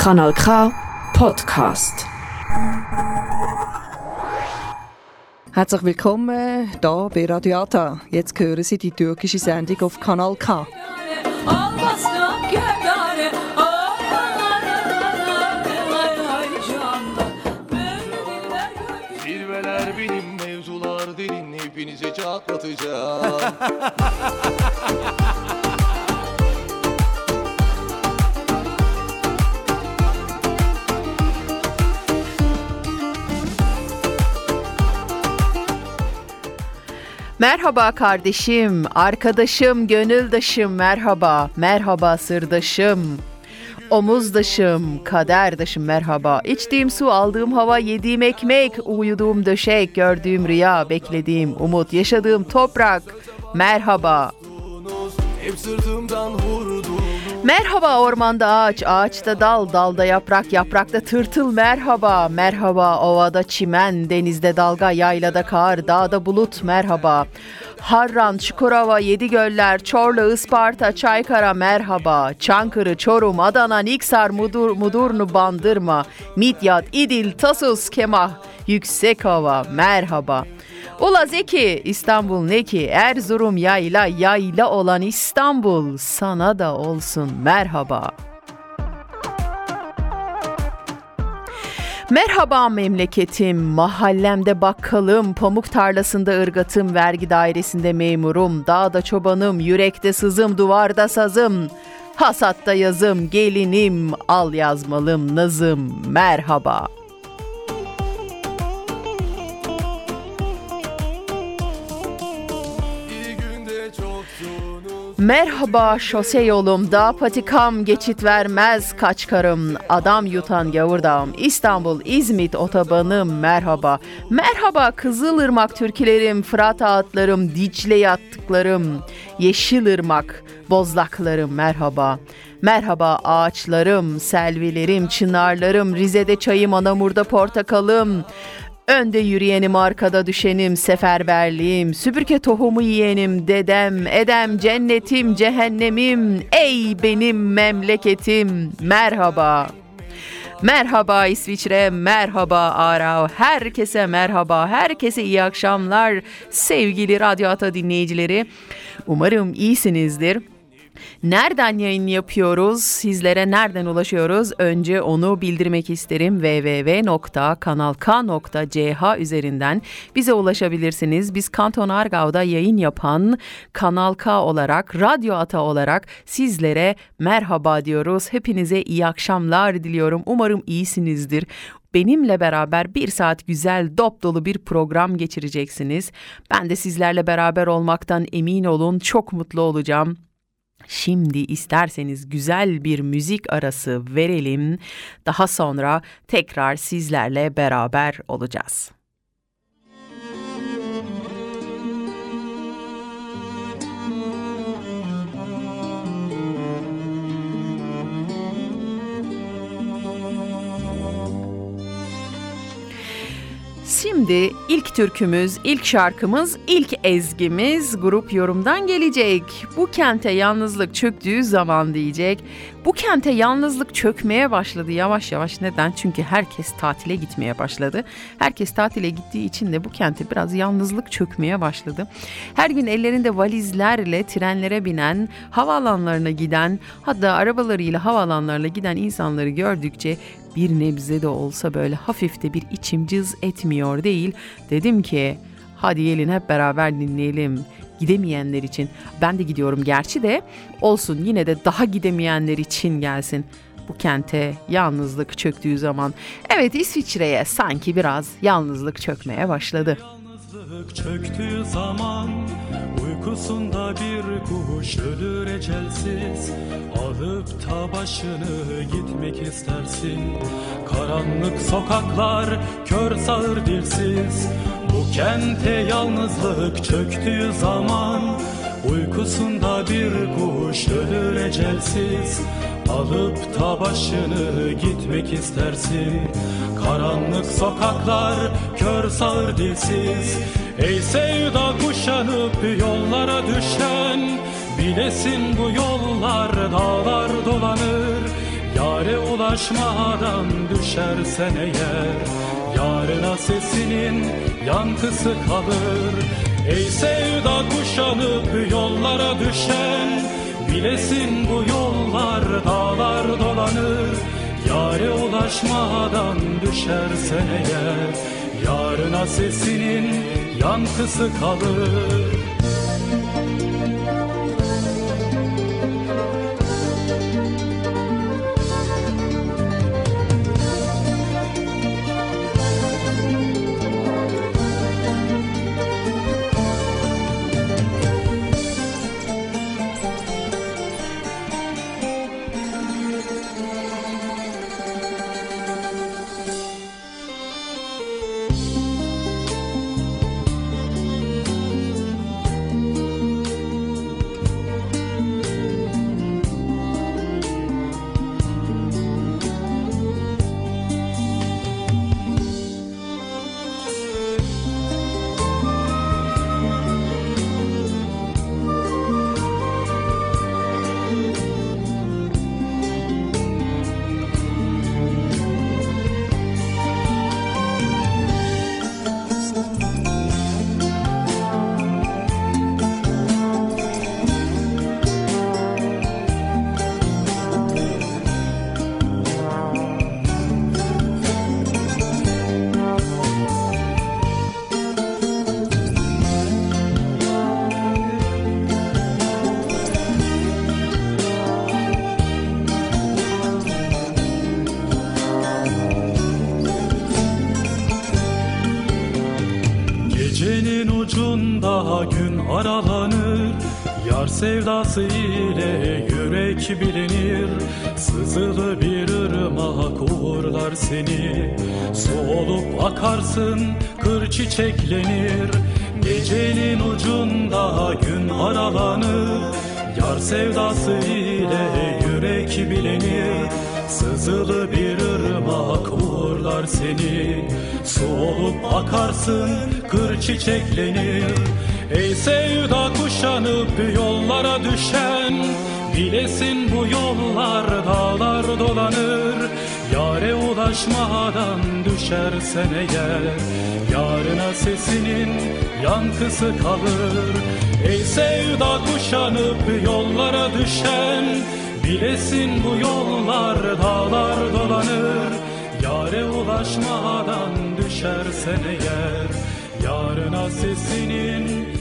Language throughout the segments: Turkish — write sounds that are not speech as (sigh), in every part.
Kanal K Podcast. Herzlich willkommen hier bei Radiata. Jetzt hören Sie die türkische Sendung auf Kanal K. Hepinizi çatlatacağım (laughs) Merhaba kardeşim, arkadaşım, gönüldaşım merhaba, merhaba sırdaşım. Omuzdaşım, kaderdaşım merhaba. İçtiğim su, aldığım hava, yediğim ekmek, uyuduğum döşek, gördüğüm rüya, beklediğim umut, yaşadığım toprak. Merhaba. Hep sırtımdan vurdunuz Merhaba ormanda ağaç, ağaçta dal, dalda yaprak, yaprakta tırtıl merhaba. Merhaba ovada çimen, denizde dalga, yaylada kar, dağda bulut merhaba. Harran, Çukurova, Yedi Göller, Çorlu, Isparta, Çaykara merhaba. Çankırı, Çorum, Adana, Niksar, Mudur, Mudurnu, Bandırma, Midyat, İdil, Tasus, Kemah, Yüksekova merhaba. Ula Zeki, İstanbul ne ki? Erzurum yayla, yayla olan İstanbul sana da olsun merhaba. Merhaba memleketim, mahallemde bakkalım, pamuk tarlasında ırgatım, vergi dairesinde memurum, dağda çobanım, yürekte sızım, duvarda sazım, hasatta yazım, gelinim, al yazmalım, nazım, merhaba.'' Merhaba şose yolumda patikam geçit vermez kaçkarım. Adam yutan gavurdağım İstanbul İzmit otobanım merhaba. Merhaba Kızılırmak türkülerim Fırat ağıtlarım Dicle yattıklarım Yeşilırmak bozlaklarım merhaba. Merhaba ağaçlarım, selvilerim, çınarlarım, Rize'de çayım, Anamur'da portakalım, Önde yürüyenim arkada düşenim seferberliğim Süpürge tohumu yiyenim dedem edem cennetim cehennemim Ey benim memleketim merhaba Merhaba İsviçre, merhaba Arao, herkese merhaba, herkese iyi akşamlar sevgili Radyo Ata dinleyicileri. Umarım iyisinizdir. Nereden yayın yapıyoruz? Sizlere nereden ulaşıyoruz? Önce onu bildirmek isterim. www.kanalk.ch üzerinden bize ulaşabilirsiniz. Biz Kanton Argav'da yayın yapan Kanal K olarak, Radyo Ata olarak sizlere merhaba diyoruz. Hepinize iyi akşamlar diliyorum. Umarım iyisinizdir. Benimle beraber bir saat güzel dop dolu bir program geçireceksiniz. Ben de sizlerle beraber olmaktan emin olun çok mutlu olacağım. Şimdi isterseniz güzel bir müzik arası verelim. Daha sonra tekrar sizlerle beraber olacağız. Şimdi ilk türkümüz, ilk şarkımız, ilk ezgimiz grup yorumdan gelecek. Bu kente yalnızlık çöktüğü zaman diyecek. Bu kente yalnızlık çökmeye başladı yavaş yavaş. Neden? Çünkü herkes tatile gitmeye başladı. Herkes tatile gittiği için de bu kente biraz yalnızlık çökmeye başladı. Her gün ellerinde valizlerle trenlere binen, havaalanlarına giden, hatta arabalarıyla havaalanlarına giden insanları gördükçe bir nebze de olsa böyle hafif de bir içim cız etmiyor değil. Dedim ki hadi gelin hep beraber dinleyelim. Gidemeyenler için ben de gidiyorum gerçi de olsun yine de daha gidemeyenler için gelsin bu kente yalnızlık çöktüğü zaman. Evet İsviçre'ye sanki biraz yalnızlık çökmeye başladı. Yalnızlık çöktüğü zaman Uykusunda bir kuş ölür ecelsiz. Alıp ta başını gitmek istersin. Karanlık sokaklar kör sağır dilsiz. Bu kente yalnızlık çöktüğü zaman Uykusunda bir kuş ölür ecelsiz. Alıp ta başını gitmek istersin. Karanlık sokaklar kör sağır dilsiz. Ey sevda kuşanıp yollara düşen Bilesin bu yollar dağlar dolanır. Yare ulaşmadan düşersen eğer Yarına sesinin yankısı kalır Ey sevda kuşanıp yollara düşen Bilesin bu yollar dağlar dolanır. Yare ulaşmadan düşersen eğer Yarına sesinin yankısı kalır sevdası ile yürek bilinir. Sızılı bir ırmak uğurlar seni. Su olup akarsın kır çiçeklenir. Gecenin ucunda gün aralanır. Yar sevdası ile yürek bilinir. Sızılı bir ırmak uğurlar seni. Su olup akarsın kır çiçeklenir Ey sevda kuşanıp yollara düşen Bilesin bu yollar dağlar dolanır. Yare ulaşmadan düşersen eğer Yarına sesinin yankısı kalır. Ey sevda kuşanıp yollara düşen Bilesin bu yollar dağlar dolanır. Yare ulaşmadan düşersen eğer Yarına sesinin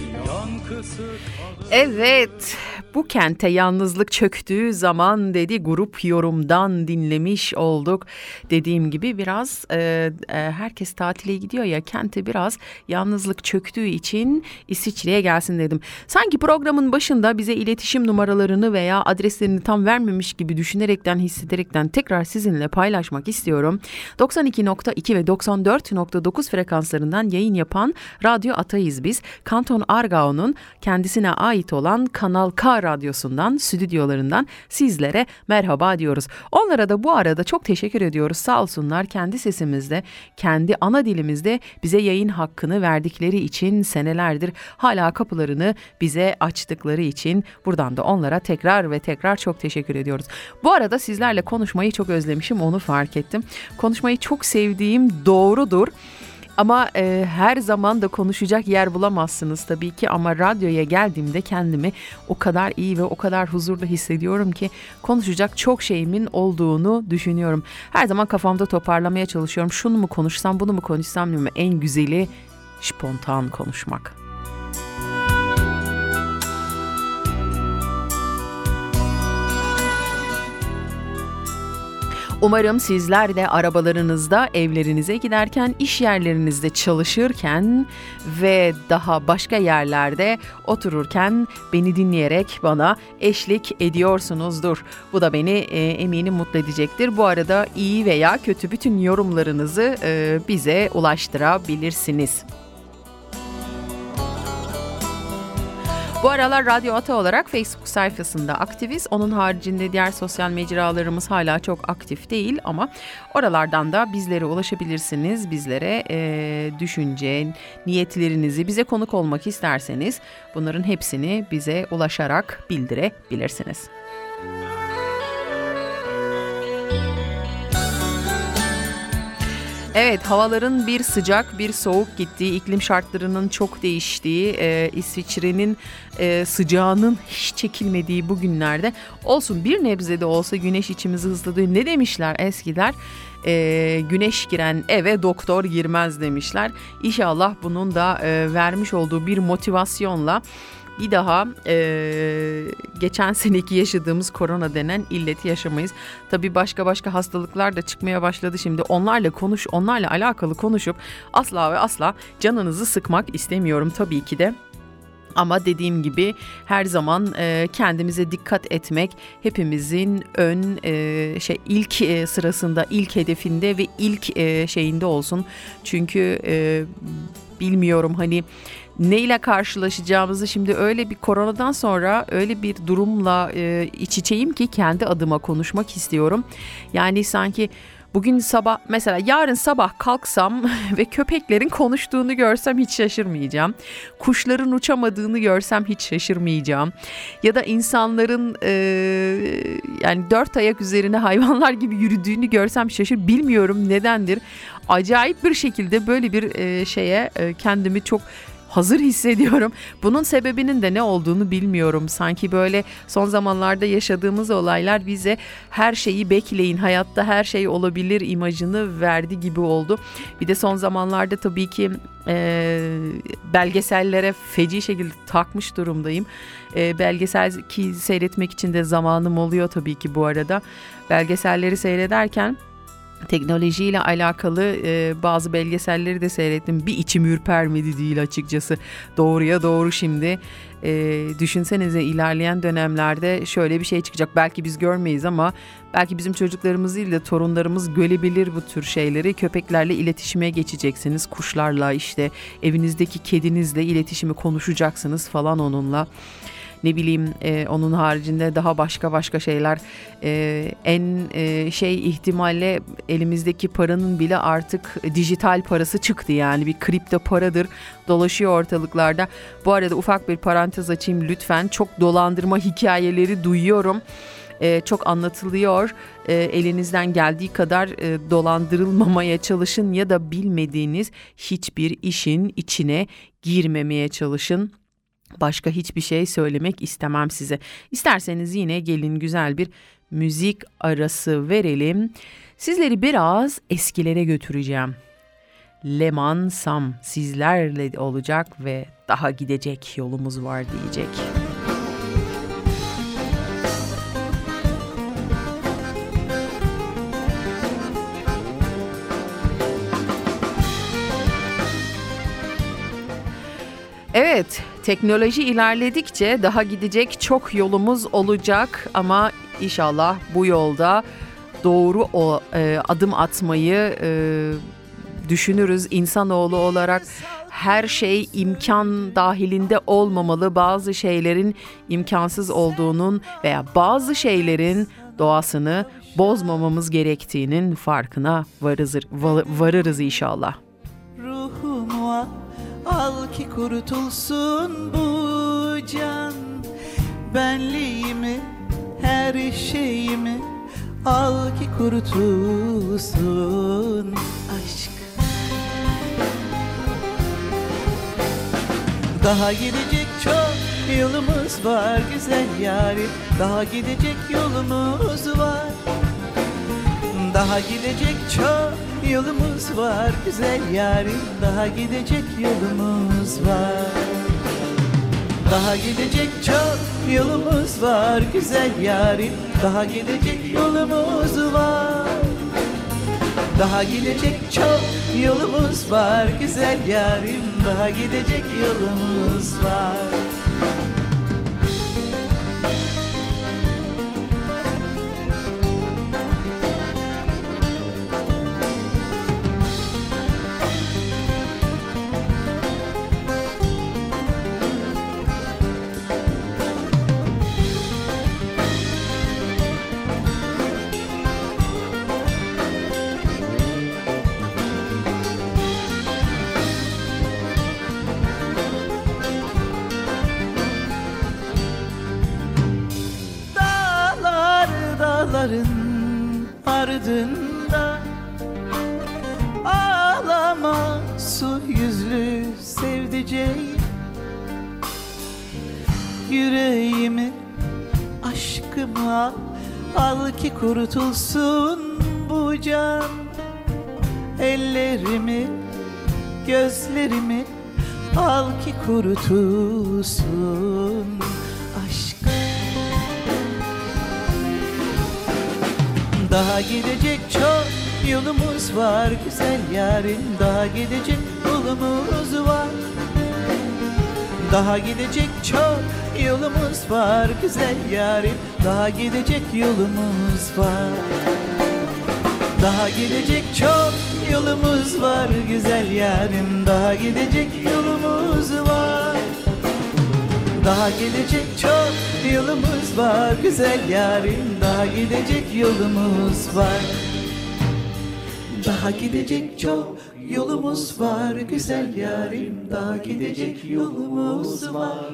Evet, bu kente yalnızlık çöktüğü zaman dedi grup yorumdan dinlemiş olduk. Dediğim gibi biraz e, e, herkes tatile gidiyor ya kente biraz yalnızlık çöktüğü için İsviçre'ye gelsin dedim. Sanki programın başında bize iletişim numaralarını veya adreslerini tam vermemiş gibi düşünerekten hissederekten tekrar sizinle paylaşmak istiyorum. 92.2 ve 94.9 frekanslarından yayın yapan Radyo Atayız biz. Kanton Argao'nun kendisine ait olan Kanal K radyosundan, stüdyolarından sizlere merhaba diyoruz. Onlara da bu arada çok teşekkür ediyoruz. Sağ olsunlar kendi sesimizde, kendi ana dilimizde bize yayın hakkını verdikleri için senelerdir hala kapılarını bize açtıkları için buradan da onlara tekrar ve tekrar çok teşekkür ediyoruz. Bu arada sizlerle konuşmayı çok özlemişim onu fark ettim. Konuşmayı çok sevdiğim doğrudur. Ama e, her zaman da konuşacak yer bulamazsınız tabii ki ama radyoya geldiğimde kendimi o kadar iyi ve o kadar huzurlu hissediyorum ki konuşacak çok şeyimin olduğunu düşünüyorum. Her zaman kafamda toparlamaya çalışıyorum. Şunu mu konuşsam, bunu mu konuşsam diyorum. En güzeli spontan konuşmak. Umarım sizler de arabalarınızda, evlerinize giderken, iş yerlerinizde çalışırken ve daha başka yerlerde otururken beni dinleyerek bana eşlik ediyorsunuzdur. Bu da beni e, eminim mutlu edecektir. Bu arada iyi veya kötü bütün yorumlarınızı e, bize ulaştırabilirsiniz. Bu aralar Radyo Ata olarak Facebook sayfasında aktiviz. Onun haricinde diğer sosyal mecralarımız hala çok aktif değil ama oralardan da bizlere ulaşabilirsiniz. Bizlere e, düşünce, niyetlerinizi bize konuk olmak isterseniz bunların hepsini bize ulaşarak bildirebilirsiniz. Evet havaların bir sıcak bir soğuk gittiği, iklim şartlarının çok değiştiği, e, İsviçre'nin e, sıcağının hiç çekilmediği bu günlerde olsun bir nebze de olsa güneş içimizi hızladı. Ne demişler eskiler? E, güneş giren eve doktor girmez demişler. İnşallah bunun da e, vermiş olduğu bir motivasyonla bir daha e, geçen seneki yaşadığımız korona denen illeti yaşamayız. Tabii başka başka hastalıklar da çıkmaya başladı şimdi. Onlarla konuş, onlarla alakalı konuşup asla ve asla canınızı sıkmak istemiyorum tabii ki de. Ama dediğim gibi her zaman e, kendimize dikkat etmek hepimizin ön e, şey ilk e, sırasında, ilk hedefinde ve ilk e, şeyinde olsun. Çünkü e, bilmiyorum hani neyle karşılaşacağımızı şimdi öyle bir koronadan sonra öyle bir durumla e, iç içeyim ki kendi adıma konuşmak istiyorum. Yani sanki Bugün sabah mesela yarın sabah kalksam (laughs) ve köpeklerin konuştuğunu görsem hiç şaşırmayacağım. Kuşların uçamadığını görsem hiç şaşırmayacağım. Ya da insanların e, yani dört ayak üzerine (laughs) hayvanlar gibi yürüdüğünü görsem şaşır. Bilmiyorum nedendir. Acayip bir şekilde böyle bir e, şeye e, kendimi çok hazır hissediyorum. Bunun sebebinin de ne olduğunu bilmiyorum. Sanki böyle son zamanlarda yaşadığımız olaylar bize her şeyi bekleyin, hayatta her şey olabilir imajını verdi gibi oldu. Bir de son zamanlarda tabii ki e, belgesellere feci şekilde takmış durumdayım. E, belgesel ki seyretmek için de zamanım oluyor tabii ki bu arada. Belgeselleri seyrederken teknolojiyle alakalı e, bazı belgeselleri de seyrettim. Bir içim ürpermedi değil açıkçası. Doğruya doğru şimdi. E, düşünsenize ilerleyen dönemlerde şöyle bir şey çıkacak. Belki biz görmeyiz ama belki bizim çocuklarımız değil de torunlarımız görebilir bu tür şeyleri. Köpeklerle iletişime geçeceksiniz. Kuşlarla işte evinizdeki kedinizle iletişimi konuşacaksınız falan onunla ne bileyim e, onun haricinde daha başka başka şeyler e, en e, şey ihtimalle elimizdeki paranın bile artık dijital parası çıktı yani bir kripto paradır dolaşıyor ortalıklarda. Bu arada ufak bir parantez açayım lütfen çok dolandırma hikayeleri duyuyorum e, çok anlatılıyor. E, elinizden geldiği kadar e, dolandırılmamaya çalışın ya da bilmediğiniz hiçbir işin içine girmemeye çalışın. Başka hiçbir şey söylemek istemem size. İsterseniz yine gelin güzel bir müzik arası verelim. Sizleri biraz eskilere götüreceğim. Leman Sam sizlerle olacak ve daha gidecek yolumuz var diyecek. Evet, teknoloji ilerledikçe daha gidecek çok yolumuz olacak ama inşallah bu yolda doğru o e, adım atmayı e, düşünürüz insanoğlu olarak. Her şey imkan dahilinde olmamalı. Bazı şeylerin imkansız olduğunun veya bazı şeylerin doğasını bozmamamız gerektiğinin farkına varırız, varırız inşallah. Ruhuma Al ki kurtulsun bu can. Benliğimi, her şeyimi Al ki kurtulsun. Aşk. Daha gidecek çok yolumuz var güzel yarim Daha gidecek yolumuz var Daha gidecek çok yolumuz var. Güzel yarim Daha gidecek yolumuz var. Daha gidecek çok yolumuz var. Güzel yarim Daha gidecek yolumuz var. Daha gidecek çok yolumuz var. Güzel yarim Daha gidecek yolumuz var dağların ardında yüzlü sevdiceğim Yüreğimi aşkıma al ki kurutulsun bu can. Ellerimi gözlerimi al ki kurutulsun Daha gidecek çok yolumuz var güzel yarim Daha gidecek yolumuz var. Daha gidecek çok yolumuz var güzel yarim Daha gidecek yolumuz var. Daha gidecek çok yolumuz var güzel yarim Daha gidecek yolumuz var daha gidecek çok yolumuz var. Güzel yarim Daha gidecek yolumuz var. Daha gidecek çok yolumuz var. Güzel yarim Daha gidecek yolumuz var.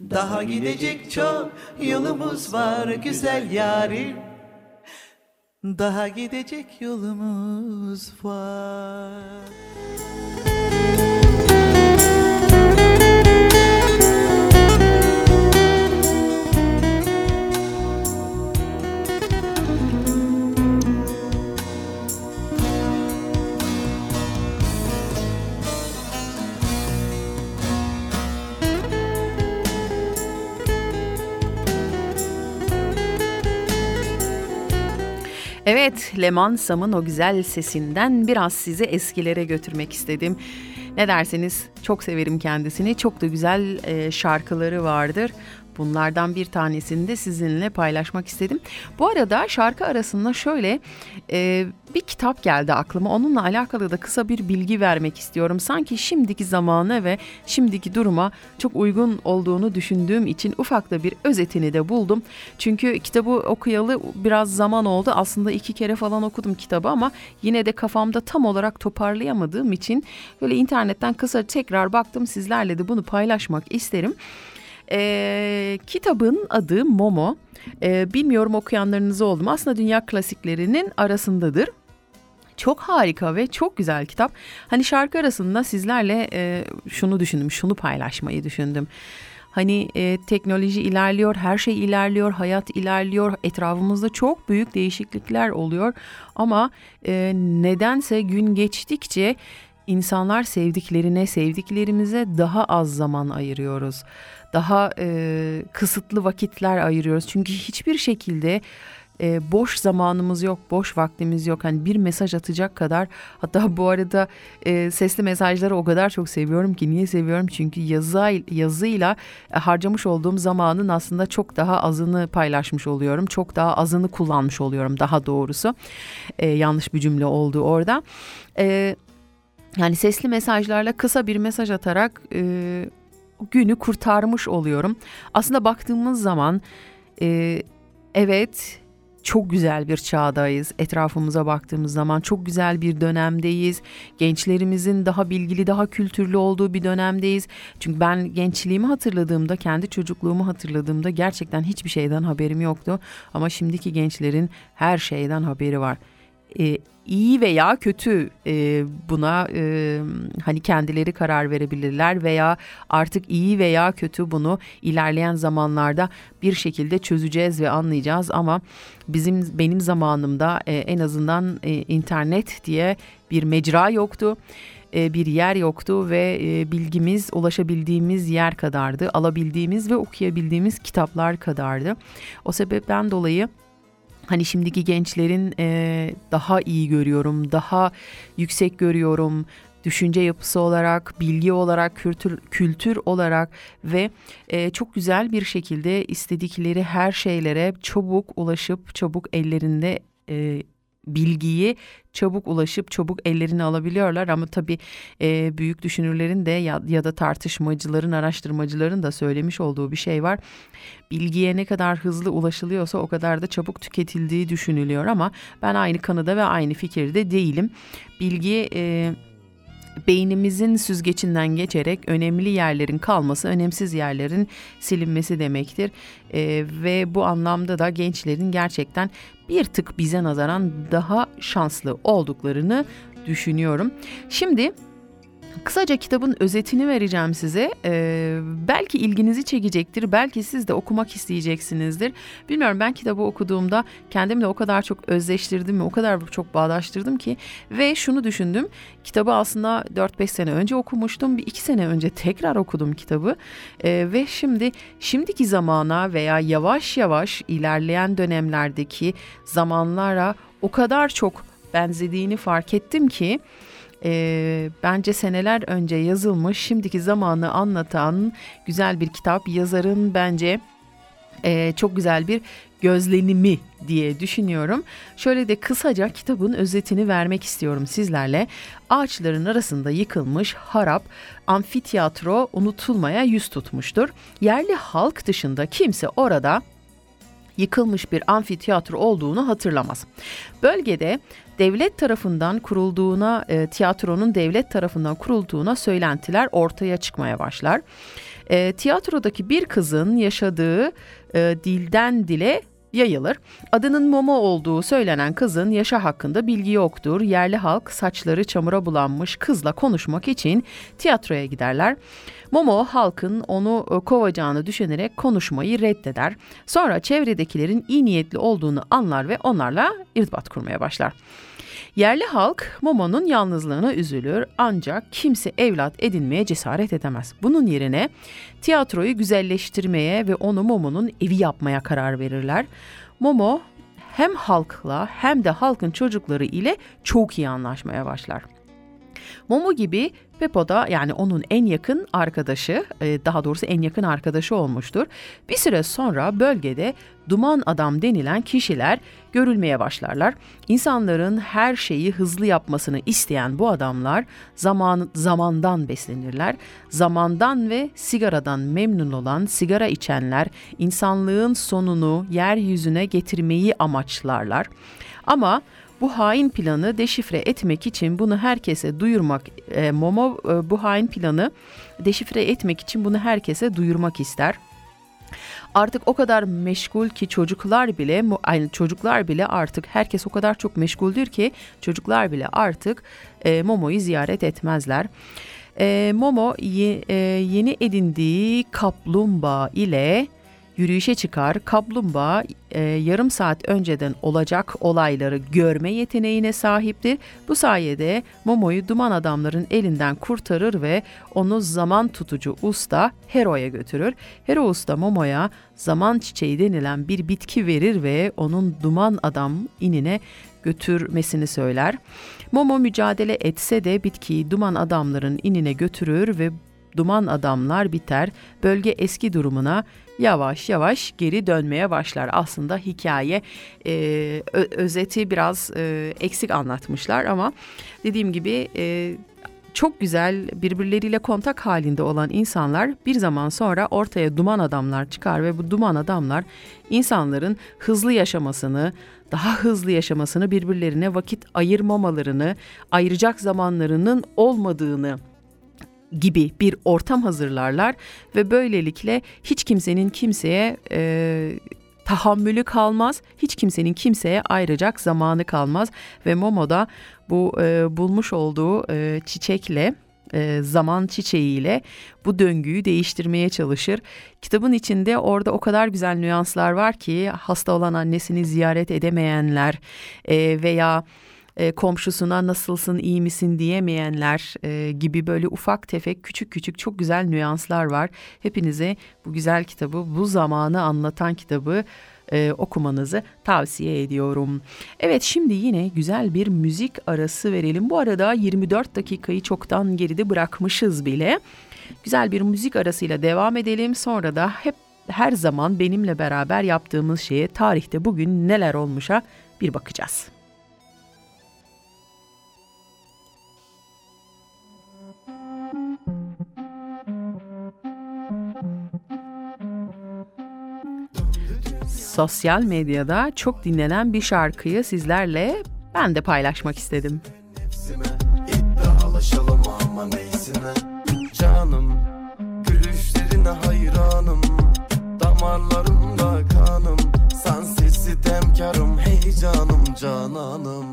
Daha gidecek çok yolumuz var. Güzel yarim Daha gidecek yolumuz var Evet, Leman Sam'ın o güzel sesinden biraz sizi eskilere götürmek istedim. Ne dersiniz? Çok severim kendisini. Çok da güzel e, şarkıları vardır. Bunlardan bir tanesini de sizinle paylaşmak istedim. Bu arada şarkı arasında şöyle e, bir kitap geldi aklıma. Onunla alakalı da kısa bir bilgi vermek istiyorum. Sanki şimdiki zamana ve şimdiki duruma çok uygun olduğunu düşündüğüm için ufak da bir özetini de buldum. Çünkü kitabı okuyalı biraz zaman oldu. Aslında iki kere falan okudum kitabı ama yine de kafamda tam olarak toparlayamadığım için böyle internetten kısa tekrar baktım. Sizlerle de bunu paylaşmak isterim. E, kitabın adı Momo. E, bilmiyorum okuyanlarınız oldu mu? Aslında dünya klasiklerinin arasındadır. Çok harika ve çok güzel kitap. Hani şarkı arasında sizlerle e, şunu düşündüm, şunu paylaşmayı düşündüm. Hani e, teknoloji ilerliyor, her şey ilerliyor, hayat ilerliyor, etrafımızda çok büyük değişiklikler oluyor. Ama e, nedense gün geçtikçe insanlar sevdiklerine, sevdiklerimize daha az zaman ayırıyoruz daha e, kısıtlı vakitler ayırıyoruz. Çünkü hiçbir şekilde e, boş zamanımız yok, boş vaktimiz yok. Hani bir mesaj atacak kadar hatta (laughs) bu arada e, sesli mesajları o kadar çok seviyorum ki niye seviyorum? Çünkü yazı yazıyla e, harcamış olduğum zamanın aslında çok daha azını paylaşmış oluyorum. Çok daha azını kullanmış oluyorum daha doğrusu. E, yanlış bir cümle oldu orada. E, yani sesli mesajlarla kısa bir mesaj atarak e, günü kurtarmış oluyorum. Aslında baktığımız zaman e, evet çok güzel bir çağdayız. Etrafımıza baktığımız zaman çok güzel bir dönemdeyiz. Gençlerimizin daha bilgili, daha kültürlü olduğu bir dönemdeyiz. Çünkü ben gençliğimi hatırladığımda, kendi çocukluğumu hatırladığımda gerçekten hiçbir şeyden haberim yoktu. Ama şimdiki gençlerin her şeyden haberi var. Ee, iyi veya kötü e, buna e, hani kendileri karar verebilirler veya artık iyi veya kötü bunu ilerleyen zamanlarda bir şekilde çözeceğiz ve anlayacağız. Ama bizim benim zamanımda e, en azından e, internet diye bir mecra yoktu e, bir yer yoktu ve e, bilgimiz ulaşabildiğimiz yer kadardı alabildiğimiz ve okuyabildiğimiz kitaplar kadardı. O sebepten dolayı hani şimdiki gençlerin e, daha iyi görüyorum, daha yüksek görüyorum, düşünce yapısı olarak, bilgi olarak, kültür, kültür olarak ve e, çok güzel bir şekilde istedikleri her şeylere çabuk ulaşıp çabuk ellerinde e, bilgiyi çabuk ulaşıp çabuk ellerini alabiliyorlar ama tabii e, büyük düşünürlerin de ya, ya da tartışmacıların, araştırmacıların da söylemiş olduğu bir şey var. Bilgiye ne kadar hızlı ulaşılıyorsa o kadar da çabuk tüketildiği düşünülüyor ama ben aynı kanıda ve aynı fikirde değilim. Bilgi e, beynimizin süzgecinden geçerek önemli yerlerin kalması, önemsiz yerlerin silinmesi demektir. E, ve bu anlamda da gençlerin gerçekten bir tık bize nazaran daha şanslı olduklarını düşünüyorum. Şimdi Kısaca kitabın özetini vereceğim size. Ee, belki ilginizi çekecektir, belki siz de okumak isteyeceksinizdir. Bilmiyorum ben kitabı okuduğumda kendimle o kadar çok özleştirdim ve o kadar çok bağdaştırdım ki ve şunu düşündüm. Kitabı aslında 4-5 sene önce okumuştum, bir 2 sene önce tekrar okudum kitabı ee, ve şimdi şimdiki zamana veya yavaş yavaş ilerleyen dönemlerdeki zamanlara o kadar çok benzediğini fark ettim ki e, bence seneler önce yazılmış şimdiki zamanı anlatan güzel bir kitap. Yazarın bence e, çok güzel bir gözlenimi diye düşünüyorum. Şöyle de kısaca kitabın özetini vermek istiyorum sizlerle. Ağaçların arasında yıkılmış harap amfiteyatro unutulmaya yüz tutmuştur. Yerli halk dışında kimse orada yıkılmış bir amfiteyatro olduğunu hatırlamaz. Bölgede devlet tarafından kurulduğuna, e, tiyatronun devlet tarafından kurulduğuna söylentiler ortaya çıkmaya başlar. E, tiyatrodaki bir kızın yaşadığı e, dilden dile yayılır. Adının Momo olduğu söylenen kızın yaşa hakkında bilgi yoktur. Yerli halk saçları çamura bulanmış kızla konuşmak için tiyatroya giderler. Momo halkın onu e, kovacağını düşünerek konuşmayı reddeder. Sonra çevredekilerin iyi niyetli olduğunu anlar ve onlarla irtibat kurmaya başlar. Yerli halk Momo'nun yalnızlığına üzülür ancak kimse evlat edinmeye cesaret edemez. Bunun yerine tiyatroyu güzelleştirmeye ve onu Momo'nun evi yapmaya karar verirler. Momo hem halkla hem de halkın çocukları ile çok iyi anlaşmaya başlar. Momo gibi Peppo da yani onun en yakın arkadaşı, e, daha doğrusu en yakın arkadaşı olmuştur. Bir süre sonra bölgede duman adam denilen kişiler görülmeye başlarlar. İnsanların her şeyi hızlı yapmasını isteyen bu adamlar zaman zamandan beslenirler. Zamandan ve sigaradan memnun olan sigara içenler insanlığın sonunu yeryüzüne getirmeyi amaçlarlar. Ama bu hain planı deşifre etmek için bunu herkese duyurmak, e, Momo e, bu hain planı deşifre etmek için bunu herkese duyurmak ister. Artık o kadar meşgul ki çocuklar bile aynı çocuklar bile artık herkes o kadar çok meşguldür ki çocuklar bile artık e, Momo'yu ziyaret etmezler. E, Momo ye, e, yeni edindiği kaplumbağa ile yürüyüşe çıkar, kaplumbağa e, yarım saat önceden olacak olayları görme yeteneğine sahiptir. Bu sayede Momo'yu duman adamların elinden kurtarır ve onu zaman tutucu usta Hero'ya götürür. Hero usta Momo'ya zaman çiçeği denilen bir bitki verir ve onun duman adam inine götürmesini söyler. Momo mücadele etse de bitkiyi duman adamların inine götürür ve duman adamlar biter, bölge eski durumuna yavaş yavaş geri dönmeye başlar. Aslında hikaye e, özeti biraz e, eksik anlatmışlar ama dediğim gibi e, çok güzel birbirleriyle kontak halinde olan insanlar bir zaman sonra ortaya duman adamlar çıkar ve bu duman adamlar insanların hızlı yaşamasını, daha hızlı yaşamasını, birbirlerine vakit ayırmamalarını, ayıracak zamanlarının olmadığını gibi bir ortam hazırlarlar ve böylelikle hiç kimsenin kimseye e, tahammülü kalmaz, hiç kimsenin kimseye ayıracak zamanı kalmaz ve Momo da bu e, bulmuş olduğu e, çiçekle e, zaman çiçeğiyle bu döngüyü değiştirmeye çalışır. Kitabın içinde orada o kadar güzel nüanslar var ki hasta olan annesini ziyaret edemeyenler e, veya e, komşusuna nasılsın iyi misin diyemeyenler e, gibi böyle ufak tefek küçük küçük çok güzel nüanslar var. Hepinize bu güzel kitabı bu zamanı anlatan kitabı e, okumanızı tavsiye ediyorum. Evet şimdi yine güzel bir müzik arası verelim. Bu arada 24 dakikayı çoktan geride bırakmışız bile. Güzel bir müzik arasıyla devam edelim. Sonra da hep her zaman benimle beraber yaptığımız şeye tarihte bugün neler olmuşa bir bakacağız. Sosyal medyada çok dinlenen bir şarkıyı sizlerle ben de paylaşmak istedim. Ama Canım gülüşlerine hayranım. Damarlarımda kanım. Sensiz sitemkarım hey canım cananım.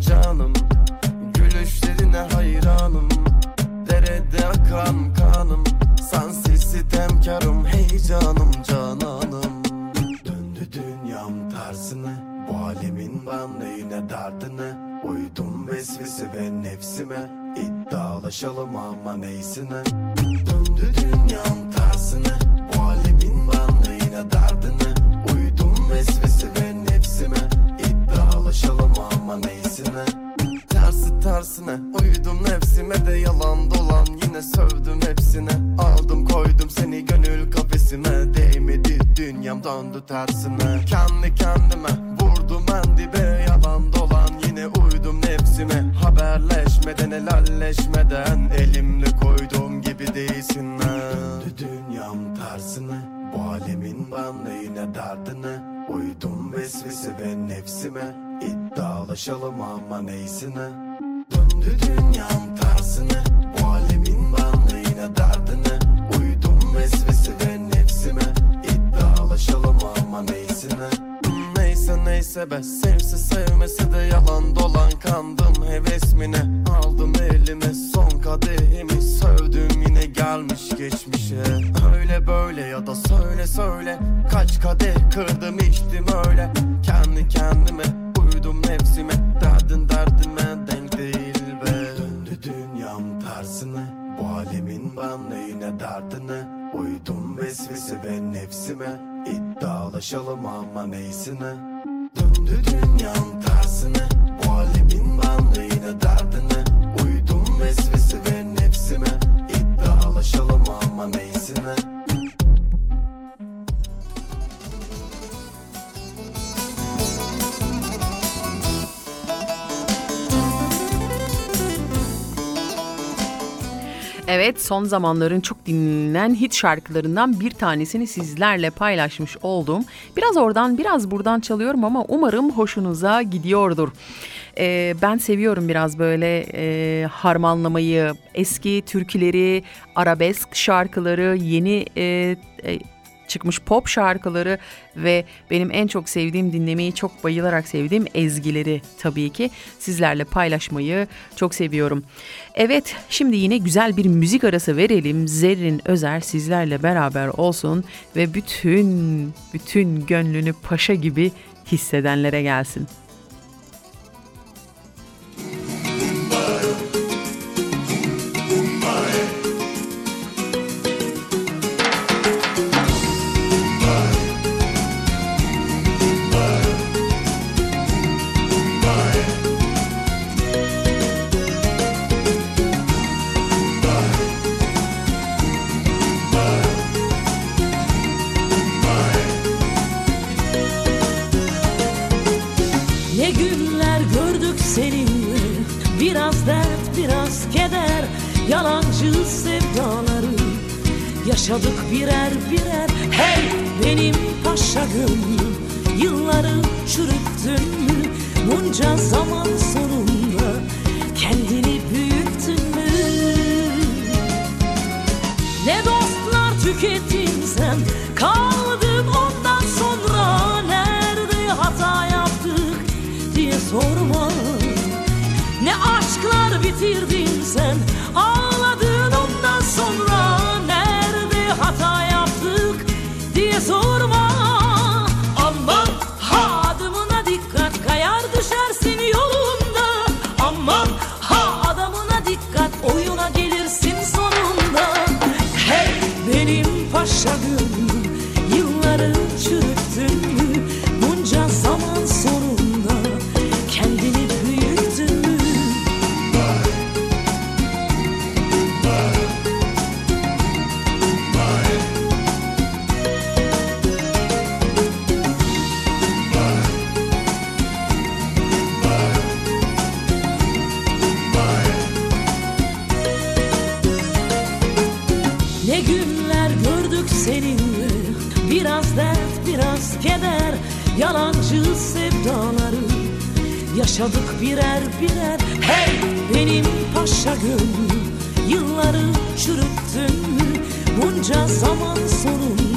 Canım gülüşlerine hayranım. Derede akan kanım. Sensiz sitemkarım hey canım cananım ben neyine derdine Uydum vesvese ve nefsime. İddialaşalım ama neysine Döndü dünyam tersine. Bu alemin ben neyine derdine Uydum vesvese ve nefsime. İddialaşalım ama neysine Tersi tersine uydum nefsime de yalan dolan Yine sövdüm hepsine. Aldım koydum seni gönül kafesime. Değmedi dünyam döndü tersine. Kendi kendime vurdum en dibe Yalan dolan yine uydum nefsime. Haberleşmeden helalleşmeden Elimle koyduğum gibi değilsin Döndü dünyam tersine Bu alemin ben yine derdine? Uydum vesvese ve nefsime İddialaşalım ama neysine? Döndü dünyam tersine Bu alemin ben yine derdine never son zamanların çok dinlenen hit şarkılarından bir tanesini sizlerle paylaşmış oldum. Biraz oradan biraz buradan çalıyorum ama umarım hoşunuza gidiyordur. Ee, ben seviyorum biraz böyle e, harmanlamayı, eski türküleri, arabesk şarkıları, yeni e, e, çıkmış pop şarkıları ve benim en çok sevdiğim dinlemeyi çok bayılarak sevdiğim ezgileri tabii ki sizlerle paylaşmayı çok seviyorum. Evet şimdi yine güzel bir müzik arası verelim. Zerrin Özer sizlerle beraber olsun ve bütün bütün gönlünü paşa gibi hissedenlere gelsin. Bunca zaman sonunda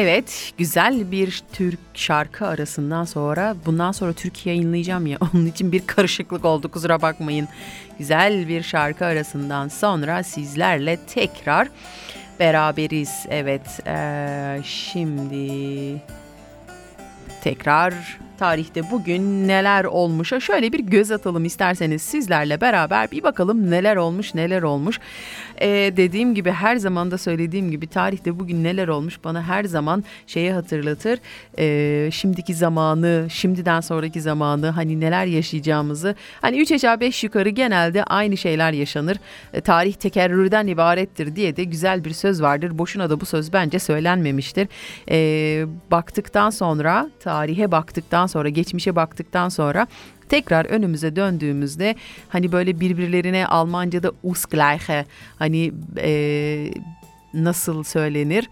Evet, güzel bir Türk şarkı arasından sonra bundan sonra Türkiye yayınlayacağım ya (laughs) onun için bir karışıklık oldu kusura bakmayın. Güzel bir şarkı arasından sonra sizlerle tekrar beraberiz. Evet, eee, şimdi tekrar tarihte bugün neler olmuşa şöyle bir göz atalım isterseniz sizlerle beraber bir bakalım neler olmuş neler olmuş. Ee, dediğim gibi her zaman da söylediğim gibi tarihte bugün neler olmuş bana her zaman şeyi hatırlatır. Ee, şimdiki zamanı, şimdiden sonraki zamanı hani neler yaşayacağımızı. Hani 3 aşağı 5 yukarı genelde aynı şeyler yaşanır. Ee, tarih tekerrürden ibarettir diye de güzel bir söz vardır. Boşuna da bu söz bence söylenmemiştir. Ee, baktıktan sonra, tarihe baktıktan sonra, geçmişe baktıktan sonra tekrar önümüze döndüğümüzde hani böyle birbirlerine Almanca'da Ausgleiche hani e, nasıl söylenir?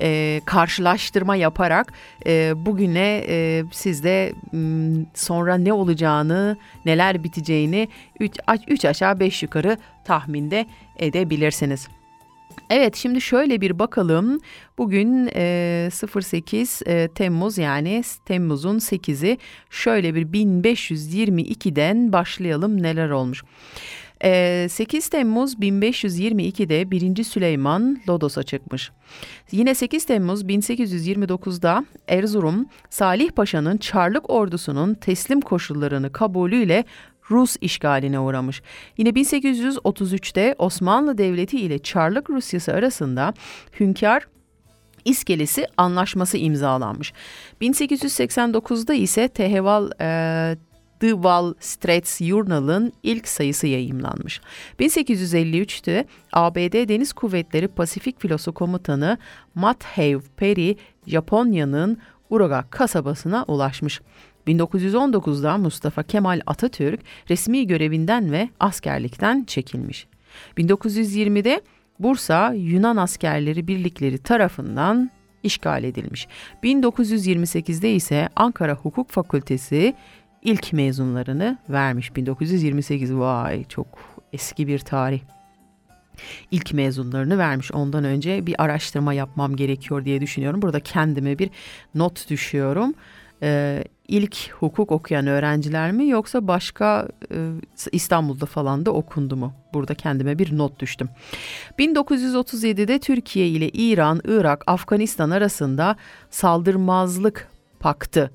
e, karşılaştırma yaparak e, bugüne e, siz de m, sonra ne olacağını, neler biteceğini 3 aşağı 5 yukarı tahminde edebilirsiniz. Evet şimdi şöyle bir bakalım. Bugün e, 08 e, Temmuz yani Temmuz'un 8'i şöyle bir 1522'den başlayalım neler olmuş. E, 8 Temmuz 1522'de 1. Süleyman Lodos'a çıkmış. Yine 8 Temmuz 1829'da Erzurum Salih Paşa'nın Çarlık ordusunun teslim koşullarını kabulüyle Rus işgaline uğramış. Yine 1833'te Osmanlı Devleti ile Çarlık Rusyası arasında Hünkar İskelesi Anlaşması imzalanmış. 1889'da ise Teheval e, The Wall Street Journal'ın ilk sayısı yayımlanmış. 1853'te ABD Deniz Kuvvetleri Pasifik Filosu Komutanı Matthew Perry, Japonya'nın Uraga kasabasına ulaşmış. 1919'da Mustafa Kemal Atatürk resmi görevinden ve askerlikten çekilmiş. 1920'de Bursa Yunan askerleri birlikleri tarafından işgal edilmiş. 1928'de ise Ankara Hukuk Fakültesi ilk mezunlarını vermiş. 1928 vay çok eski bir tarih. İlk mezunlarını vermiş. Ondan önce bir araştırma yapmam gerekiyor diye düşünüyorum. Burada kendime bir not düşüyorum. Ee, ilk hukuk okuyan öğrenciler mi yoksa başka e, İstanbul'da falan da okundu mu? Burada kendime bir not düştüm. 1937'de Türkiye ile İran, Irak, Afganistan arasında saldırmazlık paktı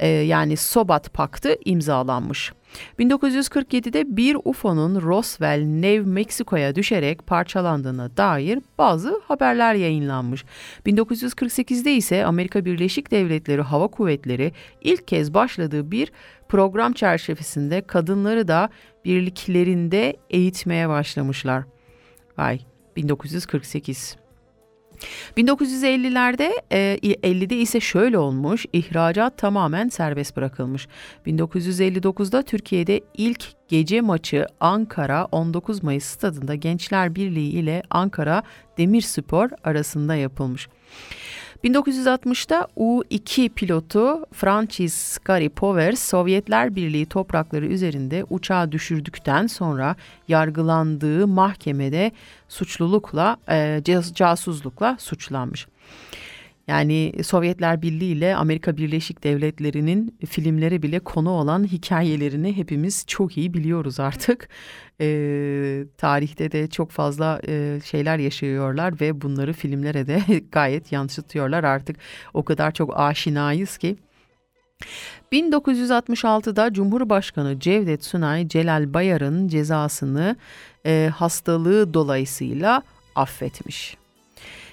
e, yani Sobat Paktı imzalanmış. 1947'de bir UFO'nun Roswell, New Mexico'ya düşerek parçalandığına dair bazı haberler yayınlanmış. 1948'de ise Amerika Birleşik Devletleri Hava Kuvvetleri ilk kez başladığı bir program çerçevesinde kadınları da birliklerinde eğitmeye başlamışlar. Vay 1948. 1950'lerde e, 50'de ise şöyle olmuş. ihracat tamamen serbest bırakılmış. 1959'da Türkiye'de ilk gece maçı Ankara 19 Mayıs stadında Gençler Birliği ile Ankara Demirspor arasında yapılmış. 1960'da U-2 pilotu Francis Gary Powers Sovyetler Birliği toprakları üzerinde uçağı düşürdükten sonra yargılandığı mahkemede suçlulukla, e, casuslukla suçlanmış. Yani Sovyetler Birliği ile Amerika Birleşik Devletleri'nin filmlere bile konu olan hikayelerini hepimiz çok iyi biliyoruz artık. E, tarihte de çok fazla e, şeyler yaşıyorlar ve bunları filmlere de (laughs) gayet yansıtıyorlar artık. O kadar çok aşinayız ki. 1966'da Cumhurbaşkanı Cevdet Sunay Celal Bayar'ın cezasını e, hastalığı dolayısıyla affetmiş.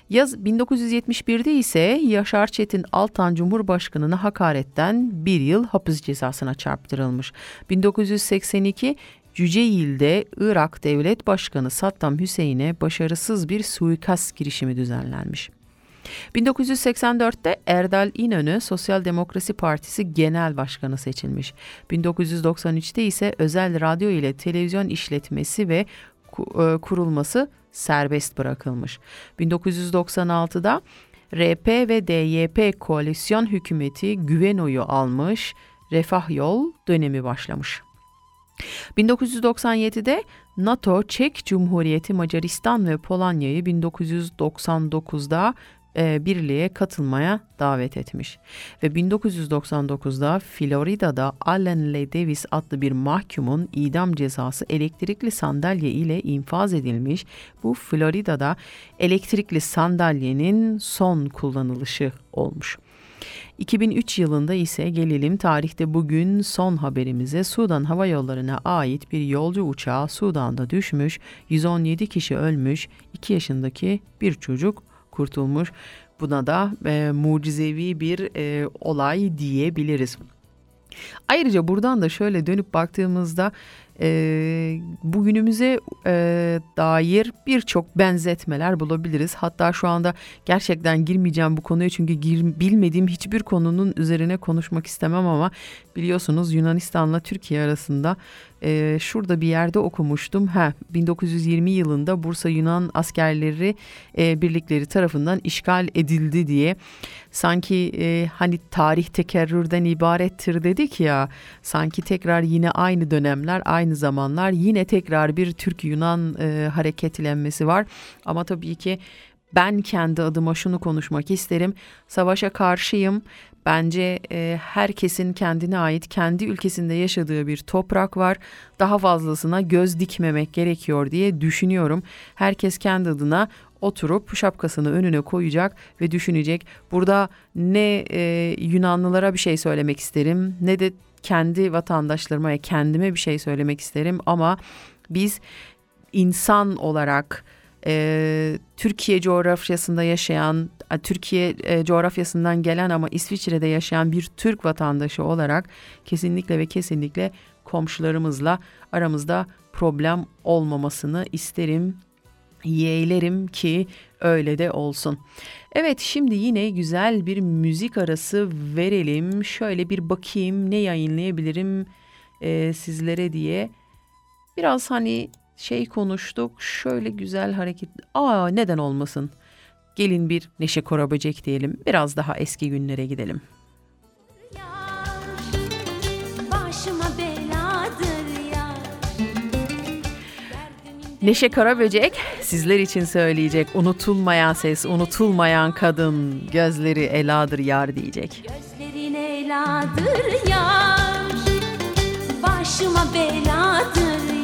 Yaz 1971'de ise Yaşar Çetin Altan Cumhurbaşkanı'na hakaretten bir yıl hapis cezasına çarptırılmış. 1982 Cüceyl'de Irak Devlet Başkanı Saddam Hüseyin'e başarısız bir suikast girişimi düzenlenmiş. 1984'te Erdal İnönü Sosyal Demokrasi Partisi Genel Başkanı seçilmiş. 1993'te ise özel radyo ile televizyon işletmesi ve e, kurulması serbest bırakılmış. 1996'da RP ve DYP koalisyon hükümeti güven oyu almış, refah yol dönemi başlamış. 1997'de NATO, Çek Cumhuriyeti, Macaristan ve Polonya'yı 1999'da e, birliğe katılmaya davet etmiş. Ve 1999'da Florida'da Allen L. Davis adlı bir mahkumun idam cezası elektrikli sandalye ile infaz edilmiş. Bu Florida'da elektrikli sandalyenin son kullanılışı olmuş. 2003 yılında ise gelelim tarihte bugün son haberimize Sudan Hava Yolları'na ait bir yolcu uçağı Sudan'da düşmüş, 117 kişi ölmüş, 2 yaşındaki bir çocuk kurtulmuş. Buna da e, mucizevi bir e, olay diyebiliriz. Ayrıca buradan da şöyle dönüp baktığımızda e, bugünümüze e, dair birçok benzetmeler bulabiliriz. Hatta şu anda gerçekten girmeyeceğim bu konuya çünkü gir, bilmediğim hiçbir konunun üzerine konuşmak istemem ama biliyorsunuz Yunanistan'la Türkiye arasında e, şurada bir yerde okumuştum. Ha 1920 yılında Bursa Yunan askerleri e, birlikleri tarafından işgal edildi diye. Sanki e, hani tarih tekerrürden ibarettir dedik ya. Sanki tekrar yine aynı dönemler, aynı zamanlar yine tekrar bir Türk-Yunan e, hareketlenmesi var. Ama tabii ki ben kendi adıma şunu konuşmak isterim. Savaşa karşıyım. Bence e, herkesin kendine ait kendi ülkesinde yaşadığı bir toprak var. Daha fazlasına göz dikmemek gerekiyor diye düşünüyorum. Herkes kendi adına oturup şapkasını önüne koyacak ve düşünecek. Burada ne e, Yunanlılara bir şey söylemek isterim ne de kendi vatandaşlarıma kendime bir şey söylemek isterim ama biz insan olarak e, Türkiye coğrafyasında yaşayan, Türkiye e, coğrafyasından gelen ama İsviçre'de yaşayan bir Türk vatandaşı olarak kesinlikle ve kesinlikle komşularımızla aramızda problem olmamasını isterim, yeğlerim ki öyle de olsun. Evet şimdi yine güzel bir müzik arası verelim. Şöyle bir bakayım ne yayınlayabilirim e, sizlere diye. Biraz hani şey konuştuk. Şöyle güzel hareket. Aa neden olmasın? Gelin bir Neşe Koraböcek diyelim. Biraz daha eski günlere gidelim. Neşe Karaböcek sizler için söyleyecek unutulmayan ses, unutulmayan kadın, gözleri eladır yar diyecek. Gözlerin eladır yar, başıma beladır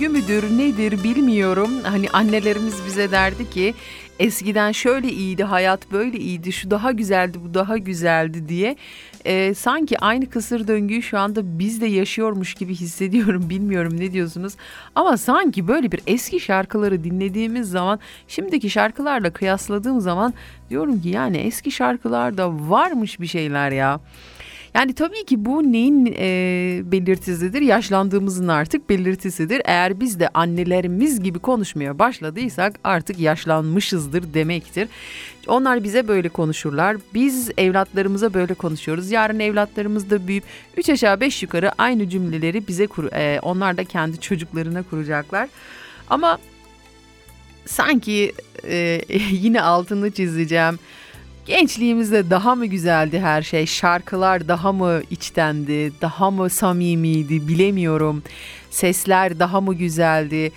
döngü müdür nedir bilmiyorum. Hani annelerimiz bize derdi ki eskiden şöyle iyiydi hayat böyle iyiydi şu daha güzeldi bu daha güzeldi diye. Ee, sanki aynı kısır döngüyü şu anda biz de yaşıyormuş gibi hissediyorum (laughs) bilmiyorum ne diyorsunuz. Ama sanki böyle bir eski şarkıları dinlediğimiz zaman şimdiki şarkılarla kıyasladığım zaman diyorum ki yani eski şarkılarda varmış bir şeyler ya. Yani tabii ki bu neyin e, belirtisidir? Yaşlandığımızın artık belirtisidir. Eğer biz de annelerimiz gibi konuşmaya başladıysak artık yaşlanmışızdır demektir. Onlar bize böyle konuşurlar. Biz evlatlarımıza böyle konuşuyoruz. Yarın evlatlarımız da büyüyüp 3 aşağı 5 yukarı aynı cümleleri bize kur e, onlar da kendi çocuklarına kuracaklar. Ama sanki e, (laughs) yine altını çizeceğim. Gençliğimizde daha mı güzeldi her şey? Şarkılar daha mı içtendi? Daha mı samimiydi? Bilemiyorum. Sesler daha mı güzeldi?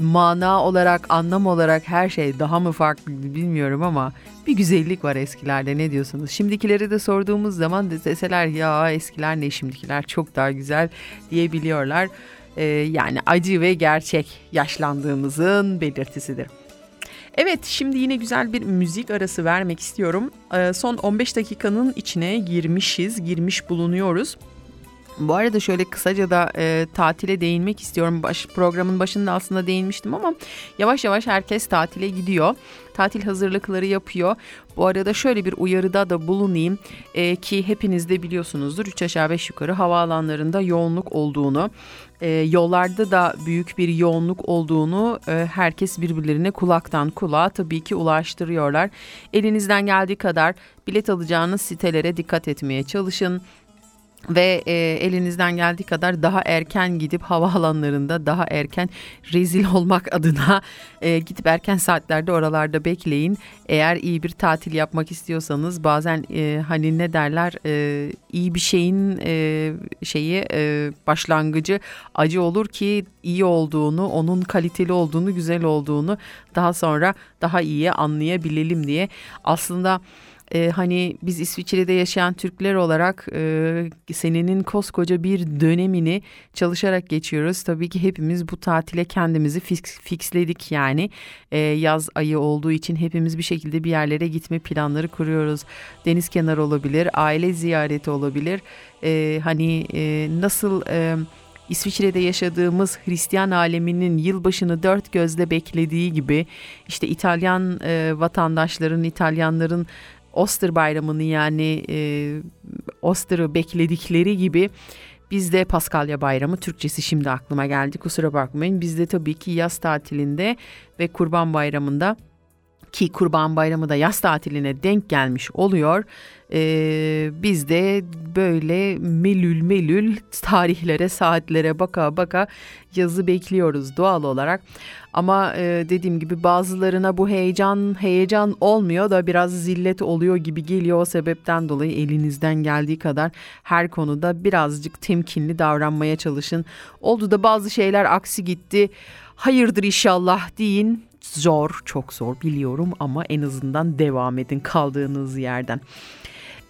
Mana olarak, anlam olarak her şey daha mı farklıydı bilmiyorum ama bir güzellik var eskilerde ne diyorsunuz? Şimdikileri de sorduğumuz zaman deseler ya eskiler ne şimdikiler çok daha güzel diyebiliyorlar. Ee, yani acı ve gerçek yaşlandığımızın belirtisidir. Evet şimdi yine güzel bir müzik arası vermek istiyorum. Ee, son 15 dakikanın içine girmişiz, girmiş bulunuyoruz. Bu arada şöyle kısaca da e, tatile değinmek istiyorum. Baş, programın başında aslında değinmiştim ama yavaş yavaş herkes tatile gidiyor. Tatil hazırlıkları yapıyor. Bu arada şöyle bir uyarıda da bulunayım e, ki hepiniz de biliyorsunuzdur 3 aşağı 5 yukarı havaalanlarında yoğunluk olduğunu, e, yollarda da büyük bir yoğunluk olduğunu e, herkes birbirlerine kulaktan kulağa tabii ki ulaştırıyorlar. Elinizden geldiği kadar bilet alacağınız sitelere dikkat etmeye çalışın ve e, elinizden geldiği kadar daha erken gidip havaalanlarında daha erken rezil olmak adına e, gidip erken saatlerde oralarda bekleyin. Eğer iyi bir tatil yapmak istiyorsanız bazen e, hani ne derler e, iyi bir şeyin e, şeyi e, başlangıcı acı olur ki iyi olduğunu, onun kaliteli olduğunu, güzel olduğunu daha sonra daha iyi anlayabilelim diye aslında e, hani biz İsviçre'de yaşayan Türkler olarak e, senenin koskoca bir dönemini çalışarak geçiyoruz. Tabii ki hepimiz bu tatile kendimizi fix, fixledik yani e, yaz ayı olduğu için hepimiz bir şekilde bir yerlere gitme planları kuruyoruz. Deniz kenarı olabilir, aile ziyareti olabilir. E, hani e, nasıl... E, İsviçre'de yaşadığımız Hristiyan aleminin yılbaşını dört gözle beklediği gibi işte İtalyan e, vatandaşların, İtalyanların Oster bayramını yani e, Oster'ı bekledikleri gibi bizde Paskalya bayramı Türkçesi şimdi aklıma geldi kusura bakmayın. Bizde tabii ki yaz tatilinde ve kurban bayramında ki Kurban Bayramı da yaz tatiline denk gelmiş oluyor. Ee, biz de böyle melül melül tarihlere saatlere baka baka yazı bekliyoruz doğal olarak. Ama e, dediğim gibi bazılarına bu heyecan heyecan olmuyor da biraz zillet oluyor gibi geliyor. O sebepten dolayı elinizden geldiği kadar her konuda birazcık temkinli davranmaya çalışın. Oldu da bazı şeyler aksi gitti. Hayırdır inşallah deyin zor, çok zor biliyorum ama en azından devam edin kaldığınız yerden.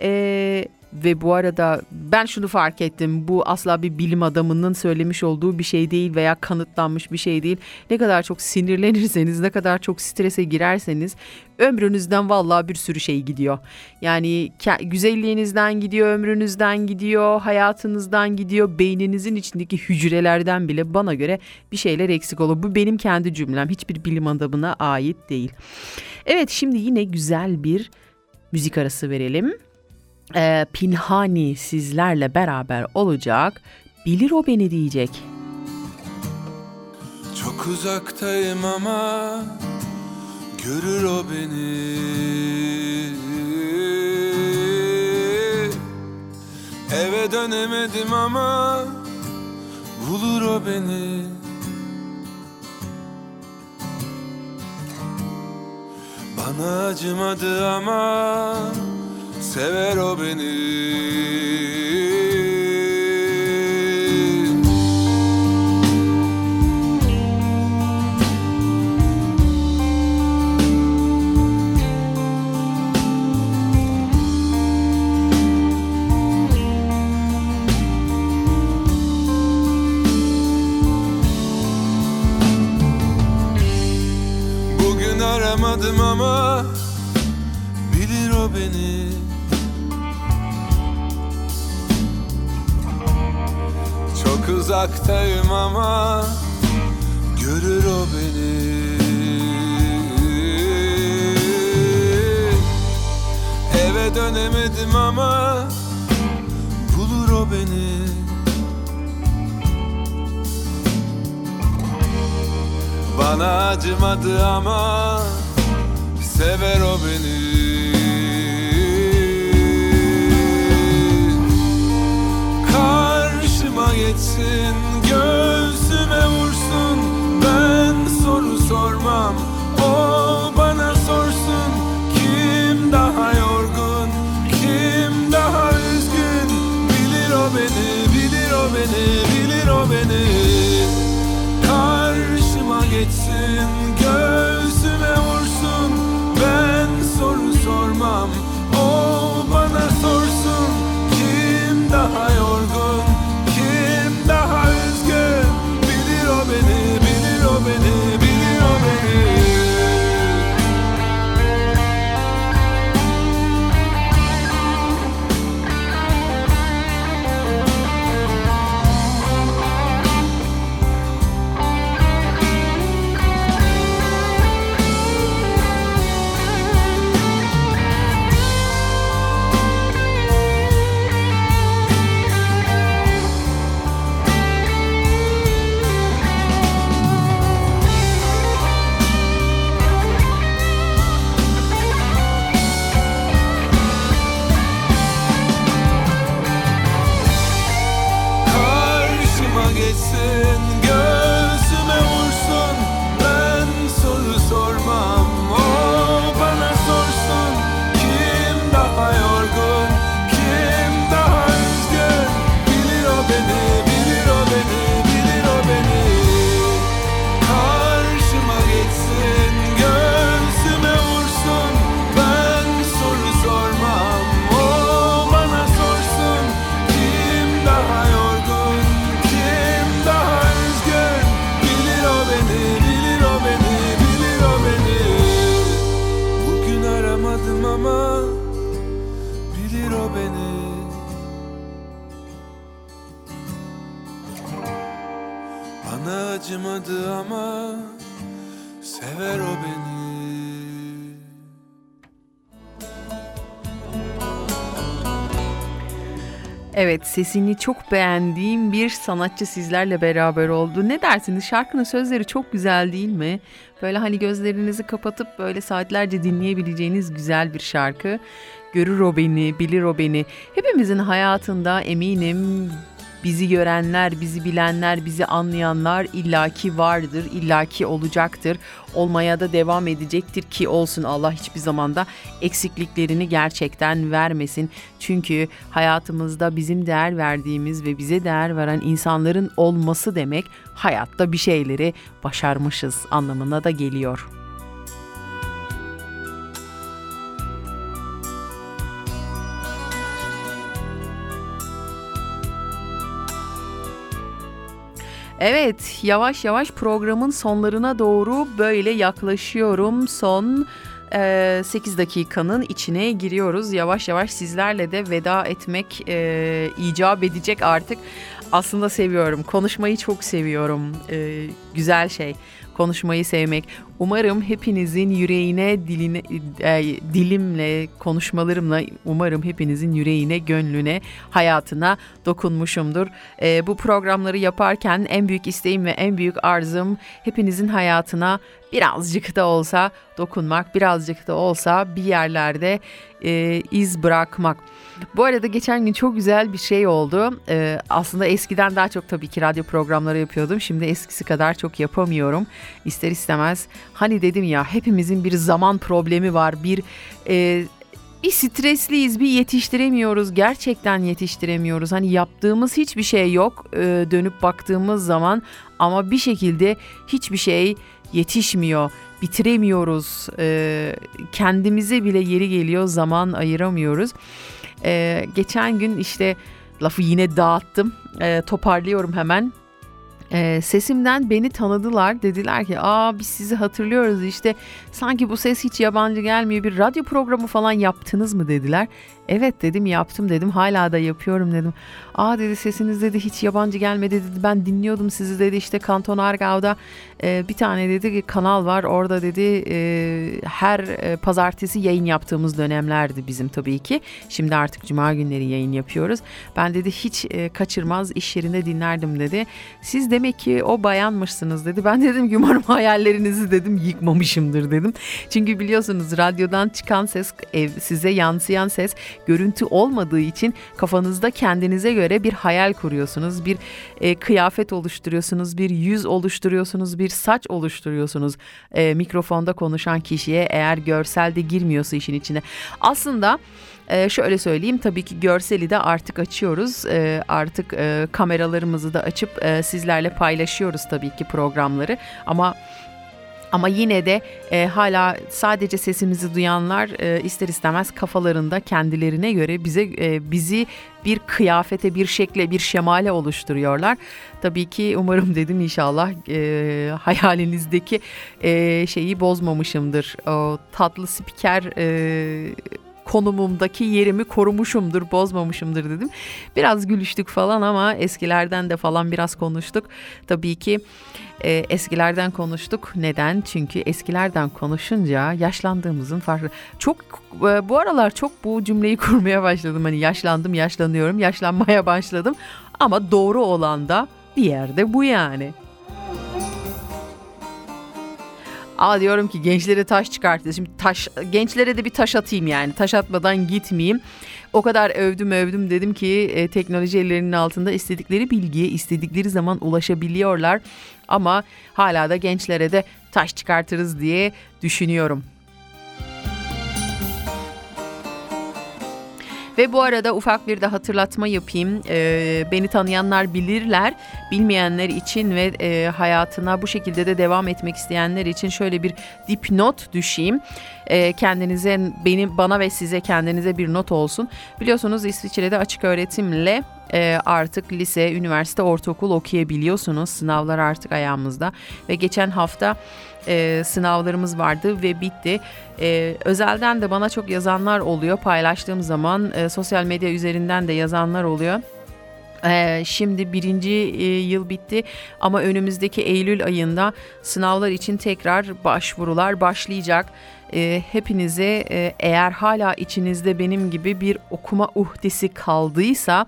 Ee, ve bu arada ben şunu fark ettim. Bu asla bir bilim adamının söylemiş olduğu bir şey değil veya kanıtlanmış bir şey değil. Ne kadar çok sinirlenirseniz, ne kadar çok strese girerseniz ömrünüzden vallahi bir sürü şey gidiyor. Yani güzelliğinizden gidiyor, ömrünüzden gidiyor, hayatınızdan gidiyor, beyninizin içindeki hücrelerden bile bana göre bir şeyler eksik olur. Bu benim kendi cümlem. Hiçbir bilim adamına ait değil. Evet şimdi yine güzel bir müzik arası verelim e, Pinhani sizlerle beraber olacak. Bilir o beni diyecek. Çok uzaktayım ama görür o beni. Eve dönemedim ama bulur o beni. Bana acımadı ama Sever o beni. Yaramadım ama uzaktayım ama görür o beni. Eve dönemedim ama bulur o beni. Bana acımadı ama sever o Geçsin göğsüme vursun. Ben soru sormam sesini çok beğendiğim bir sanatçı sizlerle beraber oldu. Ne dersiniz şarkının sözleri çok güzel değil mi? Böyle hani gözlerinizi kapatıp böyle saatlerce dinleyebileceğiniz güzel bir şarkı. Görür o beni, bilir o beni. Hepimizin hayatında eminim bizi görenler, bizi bilenler, bizi anlayanlar illaki vardır, illaki olacaktır. Olmaya da devam edecektir ki olsun Allah hiçbir zamanda eksikliklerini gerçekten vermesin. Çünkü hayatımızda bizim değer verdiğimiz ve bize değer veren insanların olması demek hayatta bir şeyleri başarmışız anlamına da geliyor. Evet, yavaş yavaş programın sonlarına doğru böyle yaklaşıyorum. Son e, 8 dakikanın içine giriyoruz. Yavaş yavaş sizlerle de veda etmek e, icap edecek artık. Aslında seviyorum, konuşmayı çok seviyorum. E, güzel şey konuşmayı sevmek. Umarım hepinizin yüreğine, diline, e, dilimle, konuşmalarımla umarım hepinizin yüreğine, gönlüne, hayatına dokunmuşumdur. E, bu programları yaparken en büyük isteğim ve en büyük arzım hepinizin hayatına birazcık da olsa dokunmak, birazcık da olsa bir yerlerde e, iz bırakmak. Bu arada geçen gün çok güzel bir şey oldu. Ee, aslında eskiden daha çok tabii ki radyo programları yapıyordum. Şimdi eskisi kadar çok yapamıyorum. İster istemez. Hani dedim ya hepimizin bir zaman problemi var. Bir e, bir stresliyiz, bir yetiştiremiyoruz. Gerçekten yetiştiremiyoruz. Hani yaptığımız hiçbir şey yok e, dönüp baktığımız zaman ama bir şekilde hiçbir şey yetişmiyor bitiremiyoruz. E, kendimize bile yeri geliyor zaman ayıramıyoruz. E, geçen gün işte lafı yine dağıttım. E, toparlıyorum hemen. E, sesimden beni tanıdılar. Dediler ki aa biz sizi hatırlıyoruz işte sanki bu ses hiç yabancı gelmiyor bir radyo programı falan yaptınız mı dediler. Evet dedim yaptım dedim hala da yapıyorum dedim. Aa dedi sesiniz dedi hiç yabancı gelmedi dedi ben dinliyordum sizi dedi işte Kanton Argau'da e, bir tane dedi kanal var orada dedi e, her e, pazartesi yayın yaptığımız dönemlerdi bizim tabii ki. Şimdi artık cuma günleri yayın yapıyoruz. Ben dedi hiç e, kaçırmaz iş yerinde dinlerdim dedi. Siz demek ki o bayanmışsınız dedi. Ben dedim ki umarım hayallerinizi dedim yıkmamışımdır dedim. Çünkü biliyorsunuz radyodan çıkan ses ev, size yansıyan ses görüntü olmadığı için kafanızda kendinize göre bir hayal kuruyorsunuz. Bir e, kıyafet oluşturuyorsunuz, bir yüz oluşturuyorsunuz, bir saç oluşturuyorsunuz. E, mikrofonda konuşan kişiye eğer görselde girmiyorsa işin içine. Aslında ee, şöyle söyleyeyim tabii ki görseli de artık açıyoruz. Ee, artık e, kameralarımızı da açıp e, sizlerle paylaşıyoruz tabii ki programları. Ama ama yine de e, hala sadece sesimizi duyanlar e, ister istemez kafalarında kendilerine göre bize e, bizi bir kıyafete, bir şekle, bir şemale oluşturuyorlar. Tabii ki umarım dedim inşallah e, hayalinizdeki e, şeyi bozmamışımdır. O tatlı spiker e, konumumdaki yerimi korumuşumdur, bozmamışımdır dedim. Biraz gülüştük falan ama eskilerden de falan biraz konuştuk. Tabii ki e, eskilerden konuştuk. Neden? Çünkü eskilerden konuşunca yaşlandığımızın farklı. Çok e, bu aralar çok bu cümleyi (laughs) kurmaya başladım. Hani yaşlandım, yaşlanıyorum, yaşlanmaya başladım. Ama doğru olan da bir yerde bu yani. Aa diyorum ki gençlere taş çıkartacağız. Şimdi taş gençlere de bir taş atayım yani. Taş atmadan gitmeyeyim. O kadar övdüm övdüm dedim ki e, teknoloji ellerinin altında istedikleri bilgiye istedikleri zaman ulaşabiliyorlar. Ama hala da gençlere de taş çıkartırız diye düşünüyorum. Ve bu arada ufak bir de hatırlatma yapayım. Ee, beni tanıyanlar bilirler. Bilmeyenler için ve e, hayatına bu şekilde de devam etmek isteyenler için şöyle bir dipnot düşeyim. Ee, kendinize, benim bana ve size kendinize bir not olsun. Biliyorsunuz İsviçre'de açık öğretimle e, artık lise, üniversite, ortaokul okuyabiliyorsunuz. Sınavlar artık ayağımızda. Ve geçen hafta e, sınavlarımız vardı ve bitti. E, özelden de bana çok yazanlar oluyor. Paylaştığım zaman e, sosyal medya üzerinden de yazanlar oluyor. Ee, şimdi birinci e, yıl bitti ama önümüzdeki Eylül ayında sınavlar için tekrar başvurular başlayacak. Ee, hepinize e, eğer hala içinizde benim gibi bir okuma uhdesi kaldıysa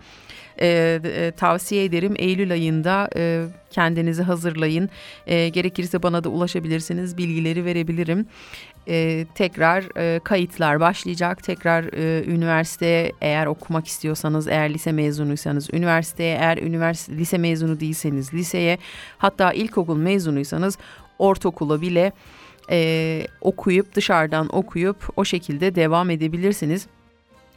e, e, tavsiye ederim. Eylül ayında e, kendinizi hazırlayın. E, gerekirse bana da ulaşabilirsiniz. Bilgileri verebilirim. E, tekrar e, kayıtlar başlayacak. Tekrar e, üniversite eğer okumak istiyorsanız, eğer lise mezunuysanız üniversiteye, eğer üniversite lise mezunu değilseniz liseye, hatta ilkokul mezunuysanız ortaokula bile e, okuyup dışarıdan okuyup o şekilde devam edebilirsiniz.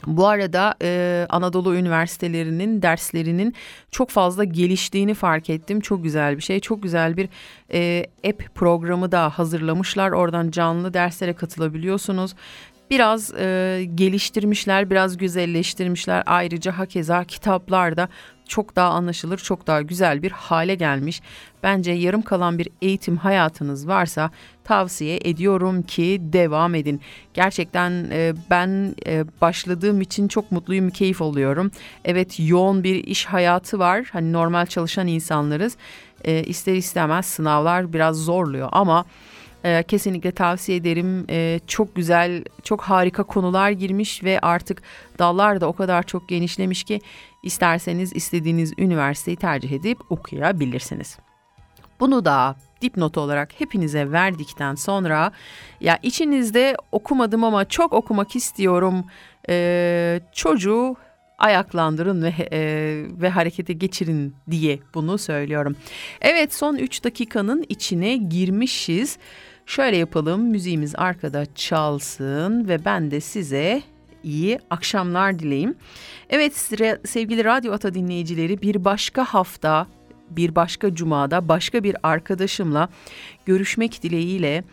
Bu arada e, Anadolu üniversitelerinin derslerinin çok fazla geliştiğini fark ettim. Çok güzel bir şey. Çok güzel bir e, app programı da hazırlamışlar. Oradan canlı derslere katılabiliyorsunuz. Biraz e, geliştirmişler, biraz güzelleştirmişler. Ayrıca hakeza kitaplar da çok daha anlaşılır, çok daha güzel bir hale gelmiş. Bence yarım kalan bir eğitim hayatınız varsa tavsiye ediyorum ki devam edin. Gerçekten e, ben e, başladığım için çok mutluyum, keyif alıyorum. Evet yoğun bir iş hayatı var. Hani normal çalışan insanlarız. E, ister istemez sınavlar biraz zorluyor ama e, kesinlikle tavsiye ederim. E, çok güzel, çok harika konular girmiş ve artık dallar da o kadar çok genişlemiş ki isterseniz istediğiniz üniversiteyi tercih edip okuyabilirsiniz. Bunu da dipnot olarak hepinize verdikten sonra ya içinizde okumadım ama çok okumak istiyorum e, çocuğu ayaklandırın ve e, ve harekete geçirin diye bunu söylüyorum. Evet son 3 dakikanın içine girmişiz. Şöyle yapalım müziğimiz arkada çalsın ve ben de size iyi akşamlar dileyim. Evet sevgili Radyo Ata dinleyicileri bir başka hafta bir başka cumada başka bir arkadaşımla görüşmek dileğiyle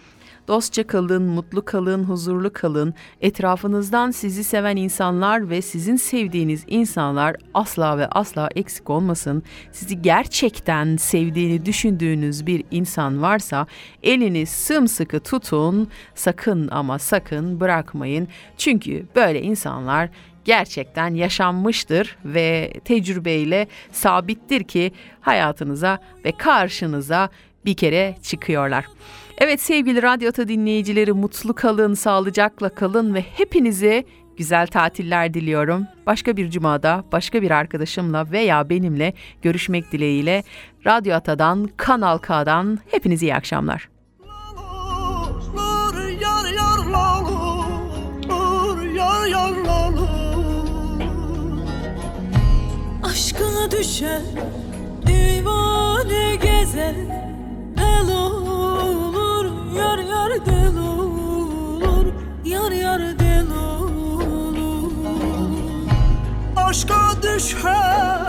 Dostça kalın, mutlu kalın, huzurlu kalın. Etrafınızdan sizi seven insanlar ve sizin sevdiğiniz insanlar asla ve asla eksik olmasın. Sizi gerçekten sevdiğini düşündüğünüz bir insan varsa elini sımsıkı tutun. Sakın ama sakın bırakmayın. Çünkü böyle insanlar gerçekten yaşanmıştır ve tecrübeyle sabittir ki hayatınıza ve karşınıza bir kere çıkıyorlar. Evet sevgili Radyota dinleyicileri mutlu kalın, sağlıcakla kalın ve hepinize güzel tatiller diliyorum. Başka bir cumada başka bir arkadaşımla veya benimle görüşmek dileğiyle Radyo Ata'dan, Kanal K'dan hepinize iyi akşamlar. Aşkına düşer, divane gezer olur, yar yar del olur Yar yar del olur. Aşka düşer,